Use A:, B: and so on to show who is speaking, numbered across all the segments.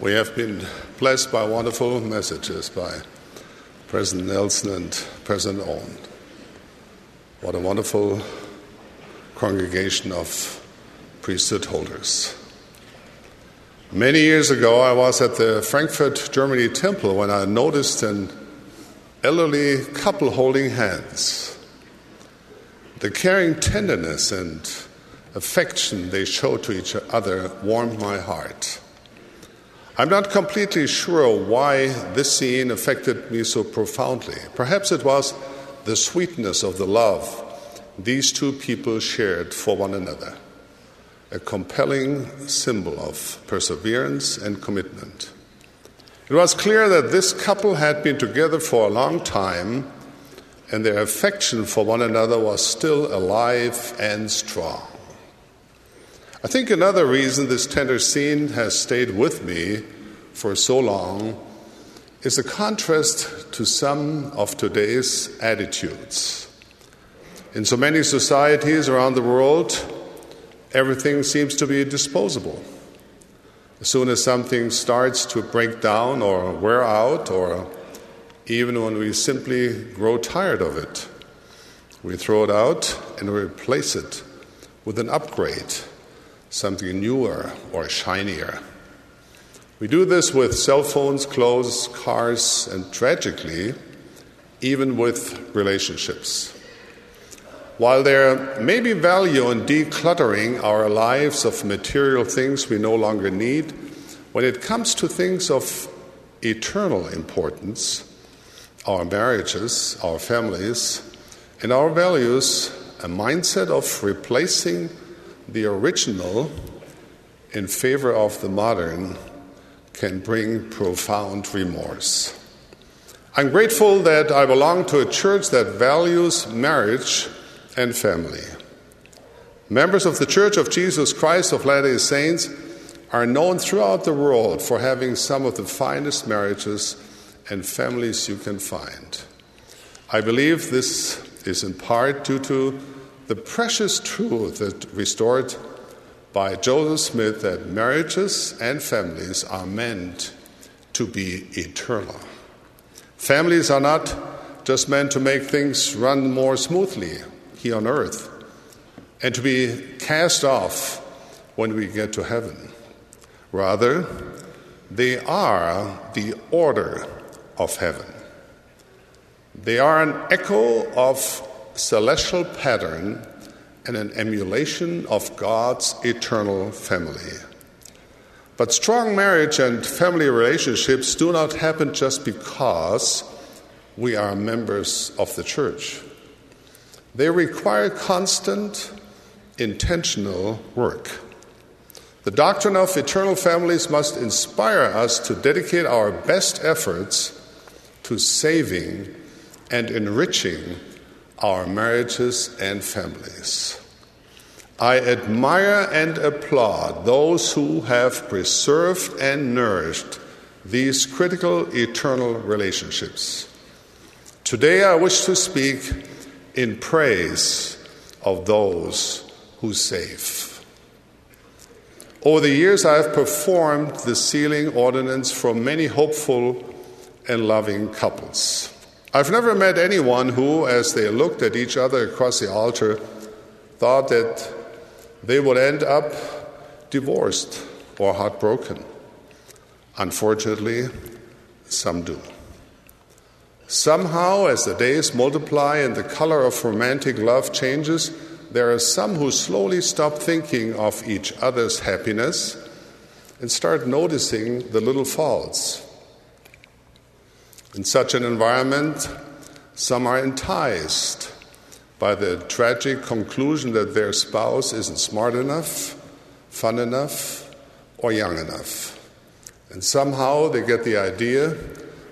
A: We have been blessed by wonderful messages by President Nelson and President Owen. What a wonderful congregation of priesthood holders. Many years ago, I was at the Frankfurt, Germany temple when I noticed an elderly couple holding hands. The caring tenderness and affection they showed to each other warmed my heart. I'm not completely sure why this scene affected me so profoundly. Perhaps it was the sweetness of the love these two people shared for one another, a compelling symbol of perseverance and commitment. It was clear that this couple had been together for a long time, and their affection for one another was still alive and strong. I think another reason this tender scene has stayed with me for so long is a contrast to some of today's attitudes. In so many societies around the world, everything seems to be disposable. As soon as something starts to break down or wear out, or even when we simply grow tired of it, we throw it out and replace it with an upgrade something newer or shinier. We do this with cell phones, clothes, cars, and tragically, even with relationships. While there may be value in decluttering our lives of material things we no longer need, when it comes to things of eternal importance, our marriages, our families, and our values, a mindset of replacing the original in favor of the modern can bring profound remorse. I'm grateful that I belong to a church that values marriage and family. Members of the Church of Jesus Christ of Latter day Saints are known throughout the world for having some of the finest marriages and families you can find. I believe this is in part due to the precious truth that restored by Joseph Smith that marriages and families are meant to be eternal. Families are not just meant to make things run more smoothly here on earth and to be cast off when we get to heaven. Rather, they are the order of heaven. They are an echo of celestial pattern and an emulation of God's eternal family. But strong marriage and family relationships do not happen just because we are members of the church. They require constant, intentional work. The doctrine of eternal families must inspire us to dedicate our best efforts to saving and enriching our marriages and families. I admire and applaud those who have preserved and nourished these critical eternal relationships. Today, I wish to speak in praise of those who save. Over the years, I have performed the sealing ordinance for many hopeful and loving couples. I've never met anyone who, as they looked at each other across the altar, thought that they would end up divorced or heartbroken. Unfortunately, some do. Somehow, as the days multiply and the color of romantic love changes, there are some who slowly stop thinking of each other's happiness and start noticing the little faults in such an environment, some are enticed by the tragic conclusion that their spouse isn't smart enough, fun enough, or young enough. And somehow they get the idea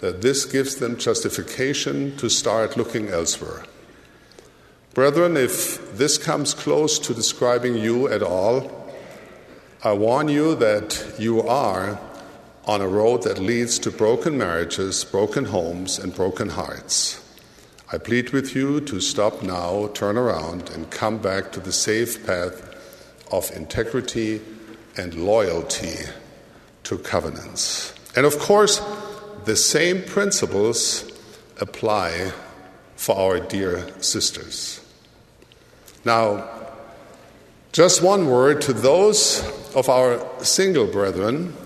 A: that this gives them justification to start looking elsewhere. Brethren, if this comes close to describing you at all, I warn you that you are on a road that leads to broken marriages, broken homes, and broken hearts. I plead with you to stop now, turn around, and come back to the safe path of integrity and loyalty to covenants. And of course, the same principles apply for our dear sisters. Now, just one word to those of our single brethren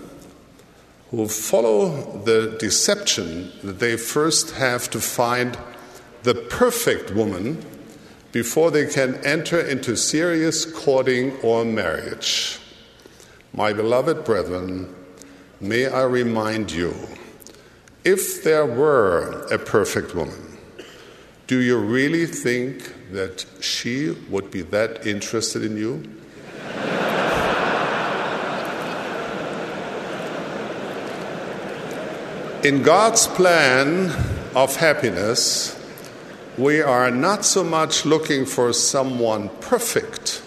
A: who follow the deception that they first have to find the perfect woman before they can enter into serious courting or marriage. My beloved brethren, may I remind you if there were a perfect woman, do you really think that she would be that interested in you? In God's plan of happiness, we are not so much looking for someone perfect,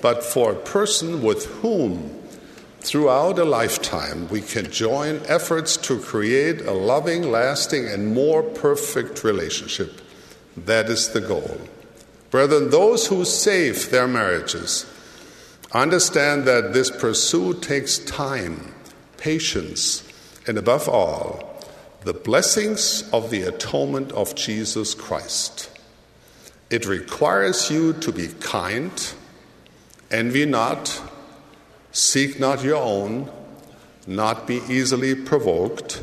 A: but for a person with whom, throughout a lifetime, we can join efforts to create a loving, lasting, and more perfect relationship. That is the goal. Brethren, those who save their marriages understand that this pursuit takes time, patience, and above all, the blessings of the atonement of Jesus Christ. It requires you to be kind, envy not, seek not your own, not be easily provoked,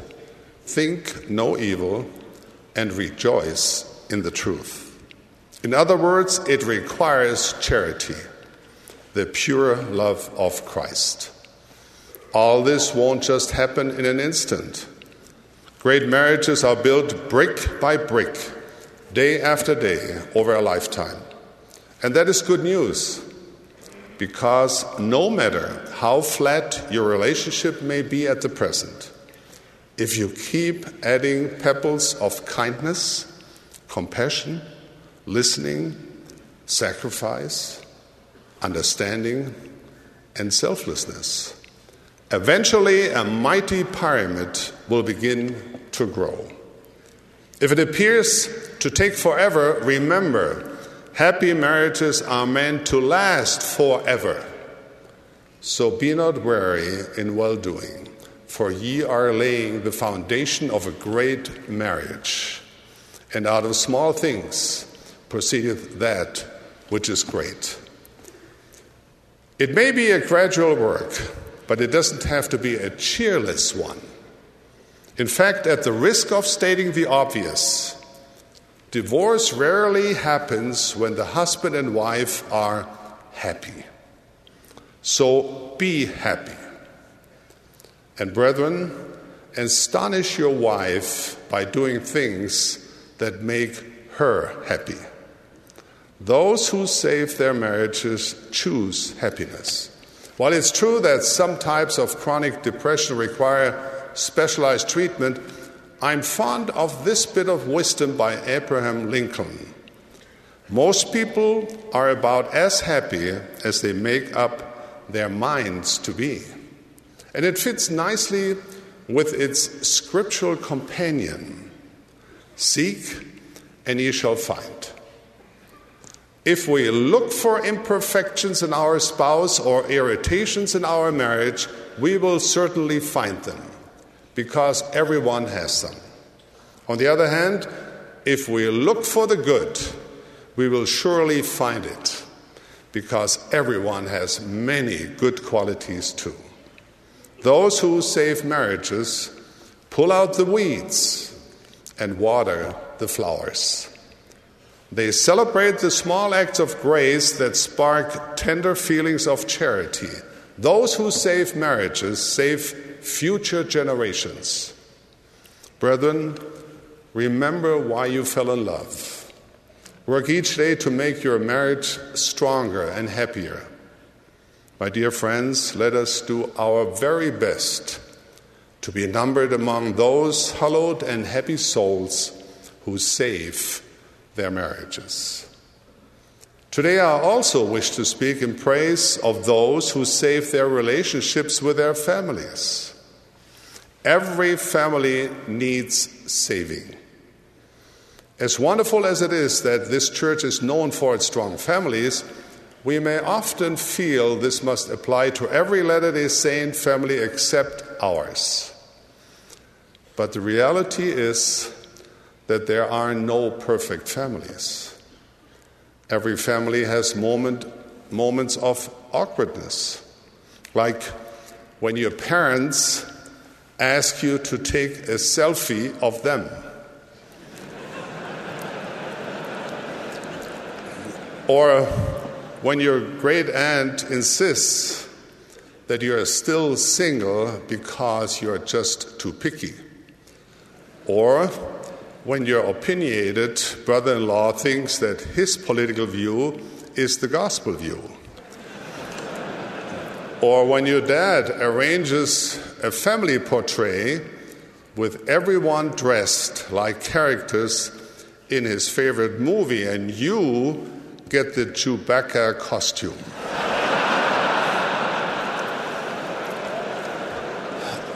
A: think no evil, and rejoice in the truth. In other words, it requires charity, the pure love of Christ. All this won't just happen in an instant. Great marriages are built brick by brick, day after day, over a lifetime. And that is good news because no matter how flat your relationship may be at the present, if you keep adding pebbles of kindness, compassion, listening, sacrifice, understanding, and selflessness. Eventually, a mighty pyramid will begin to grow. If it appears to take forever, remember, happy marriages are meant to last forever. So be not weary in well doing, for ye are laying the foundation of a great marriage. And out of small things, proceedeth that which is great. It may be a gradual work, but it doesn't have to be a cheerless one. In fact, at the risk of stating the obvious, divorce rarely happens when the husband and wife are happy. So be happy. And brethren, astonish your wife by doing things that make her happy. Those who save their marriages choose happiness. While it's true that some types of chronic depression require specialized treatment, I'm fond of this bit of wisdom by Abraham Lincoln. Most people are about as happy as they make up their minds to be. And it fits nicely with its scriptural companion Seek, and ye shall find. If we look for imperfections in our spouse or irritations in our marriage, we will certainly find them because everyone has them. On the other hand, if we look for the good, we will surely find it because everyone has many good qualities too. Those who save marriages pull out the weeds and water the flowers. They celebrate the small acts of grace that spark tender feelings of charity. Those who save marriages save future generations. Brethren, remember why you fell in love. Work each day to make your marriage stronger and happier. My dear friends, let us do our very best to be numbered among those hallowed and happy souls who save their marriages. Today, I also wish to speak in praise of those who save their relationships with their families. Every family needs saving. As wonderful as it is that this church is known for its strong families, We may often feel this must apply to every Latter day Saint family except ours. But the reality is that there are no perfect families. Every family has moment, moments of awkwardness, like when your parents ask you to take a selfie of them. or when your great aunt insists that you are still single because you are just too picky. Or when your opinionated brother in law thinks that his political view is the gospel view. or when your dad arranges a family portrait with everyone dressed like characters in his favorite movie, and you get the Chewbacca costume.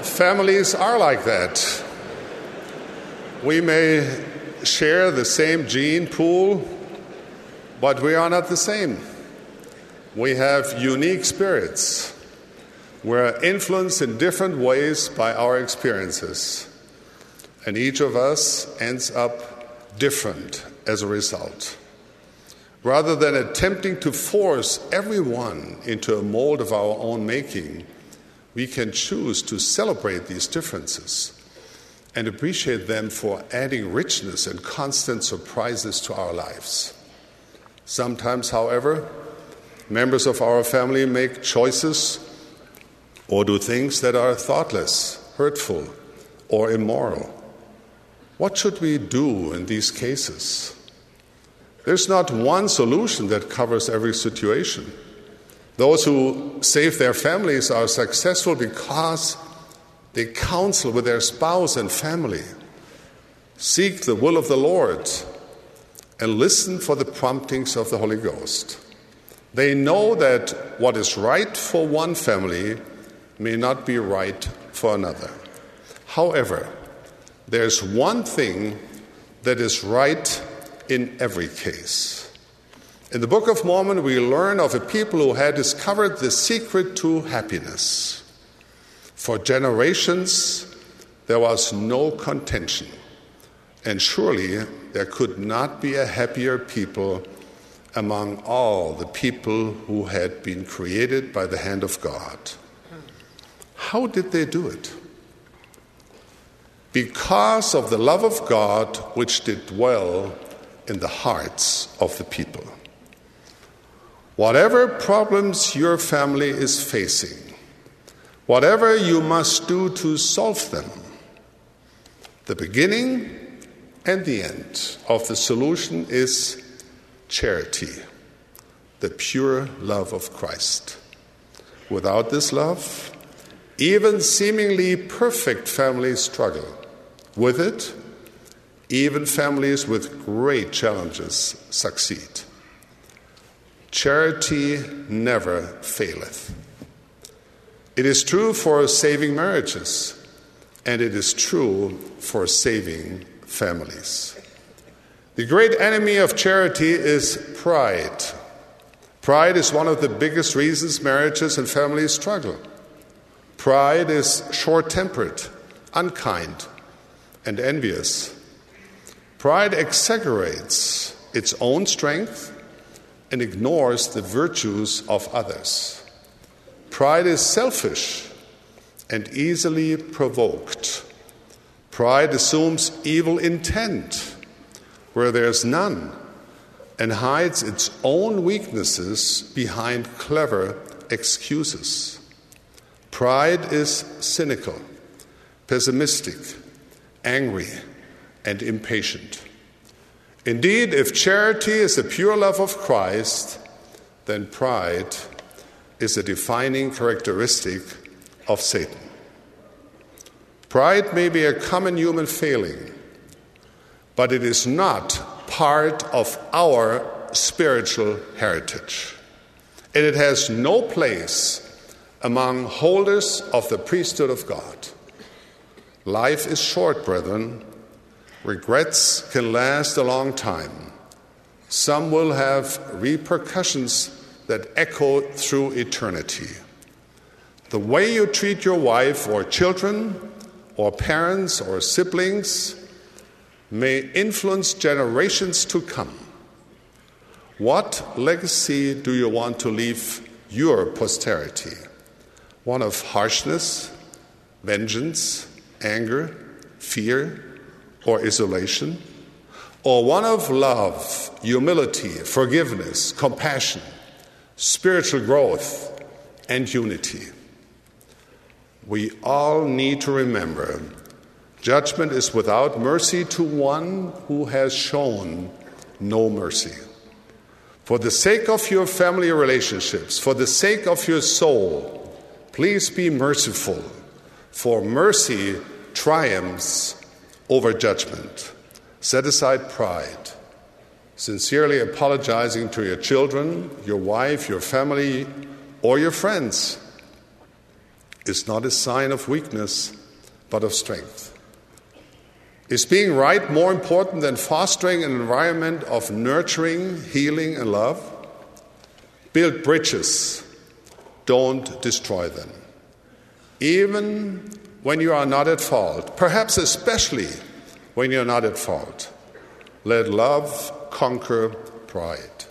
A: Families are like that. We may share the same gene pool, but we are not the same. We have unique spirits. We're influenced in different ways by our experiences. And each of us ends up different as a result. Rather than attempting to force everyone into a mold of our own making, we can choose to celebrate these differences and appreciate them for adding richness and constant surprises to our lives. Sometimes, however, members of our family make choices or do things that are thoughtless, hurtful, or immoral. What should we do in these cases? There's not one solution that covers every situation. Those who save their families are successful because they counsel with their spouse and family, seek the will of the Lord, and listen for the promptings of the Holy Ghost. They know that what is right for one family may not be right for another. However, there's one thing that is right in every case. In the Book of Mormon, we learn of a people who had discovered the secret to happiness. For generations, there was no contention, and surely there could not be a happier people among all the people who had been created by the hand of God. How did they do it? Because of the love of God which did dwell in the hearts of the people. Whatever problems your family is facing, whatever you must do to solve them, the beginning and the end of the solution is charity, the pure love of Christ. Without this love, even seemingly perfect families struggle. With it, even families with great challenges succeed. Charity never faileth. It is true for saving marriages, and it is true for saving families. The great enemy of charity is pride. Pride is one of the biggest reasons marriages and families struggle. Pride is short tempered, unkind, and envious. Pride exaggerates its own strength and ignores the virtues of others. Pride is selfish and easily provoked. Pride assumes evil intent where there's none and hides its own weaknesses behind clever excuses. Pride is cynical, pessimistic, angry, and impatient. Indeed, if charity is the pure love of Christ, then pride is a defining characteristic of Satan. Pride may be a common human failing, but it is not part of our spiritual heritage. And it has no place among holders of the priesthood of God. Life is short, brethren, Regrets can last a long time. Some will have repercussions that echo through eternity. The way you treat your wife or children or parents or siblings may influence generations to come. What legacy do you want to leave your posterity? One of harshness, vengeance, anger, fear, or isolation? Or one of love, humility, forgiveness, compassion, spiritual growth, and unity? We all need to remember judgment is without mercy to one who has shown no mercy. For the sake of your family relationships, for the sake of your soul, please be merciful, for mercy triumphs over judgment. Set aside pride, sincerely apologizing to your children, your wife, your family, or your friends is not a sign of weakness, but of strength. Is being right more important than fostering an environment of nurturing, healing, and love? Build bridges, don't destroy them. Even when you are not at fault, perhaps especially when you're not at fault, let love conquer pride.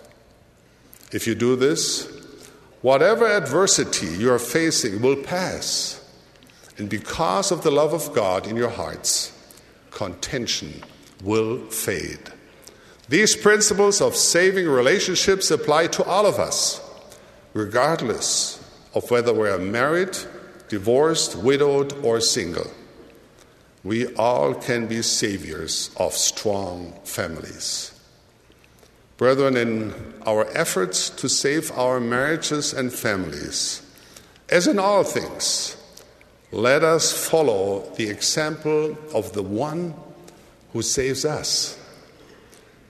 A: If you do this, whatever adversity you are facing will pass. And because of the love of God in your hearts, contention will fade. These principles of saving relationships apply to all of us, regardless of whether we are married, divorced, widowed, or single. We all can be saviors of strong families. Brethren, in our efforts to save our marriages and families, as in all things, let us follow the example of the one who saves us.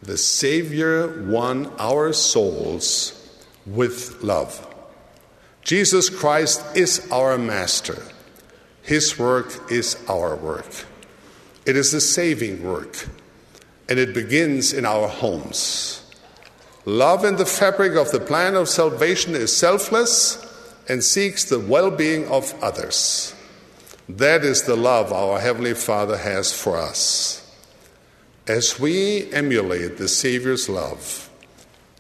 A: The Savior won our souls with love. Jesus Christ is our Master. His work is our work. It is a saving work, and it begins in our homes. Love in the fabric of the plan of salvation is selfless and seeks the well being of others. That is the love our Heavenly Father has for us. As we emulate the Savior's love,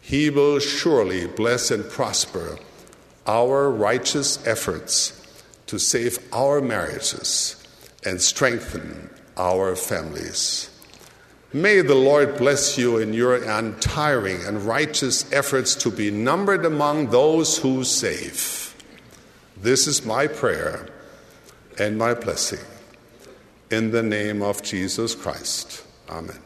A: He will surely bless and prosper our righteous efforts to save our marriages and strengthen our families. May the Lord bless you in your untiring and righteous efforts to be numbered among those who save. This is my prayer and my blessing. In the name of Jesus Christ. Amen.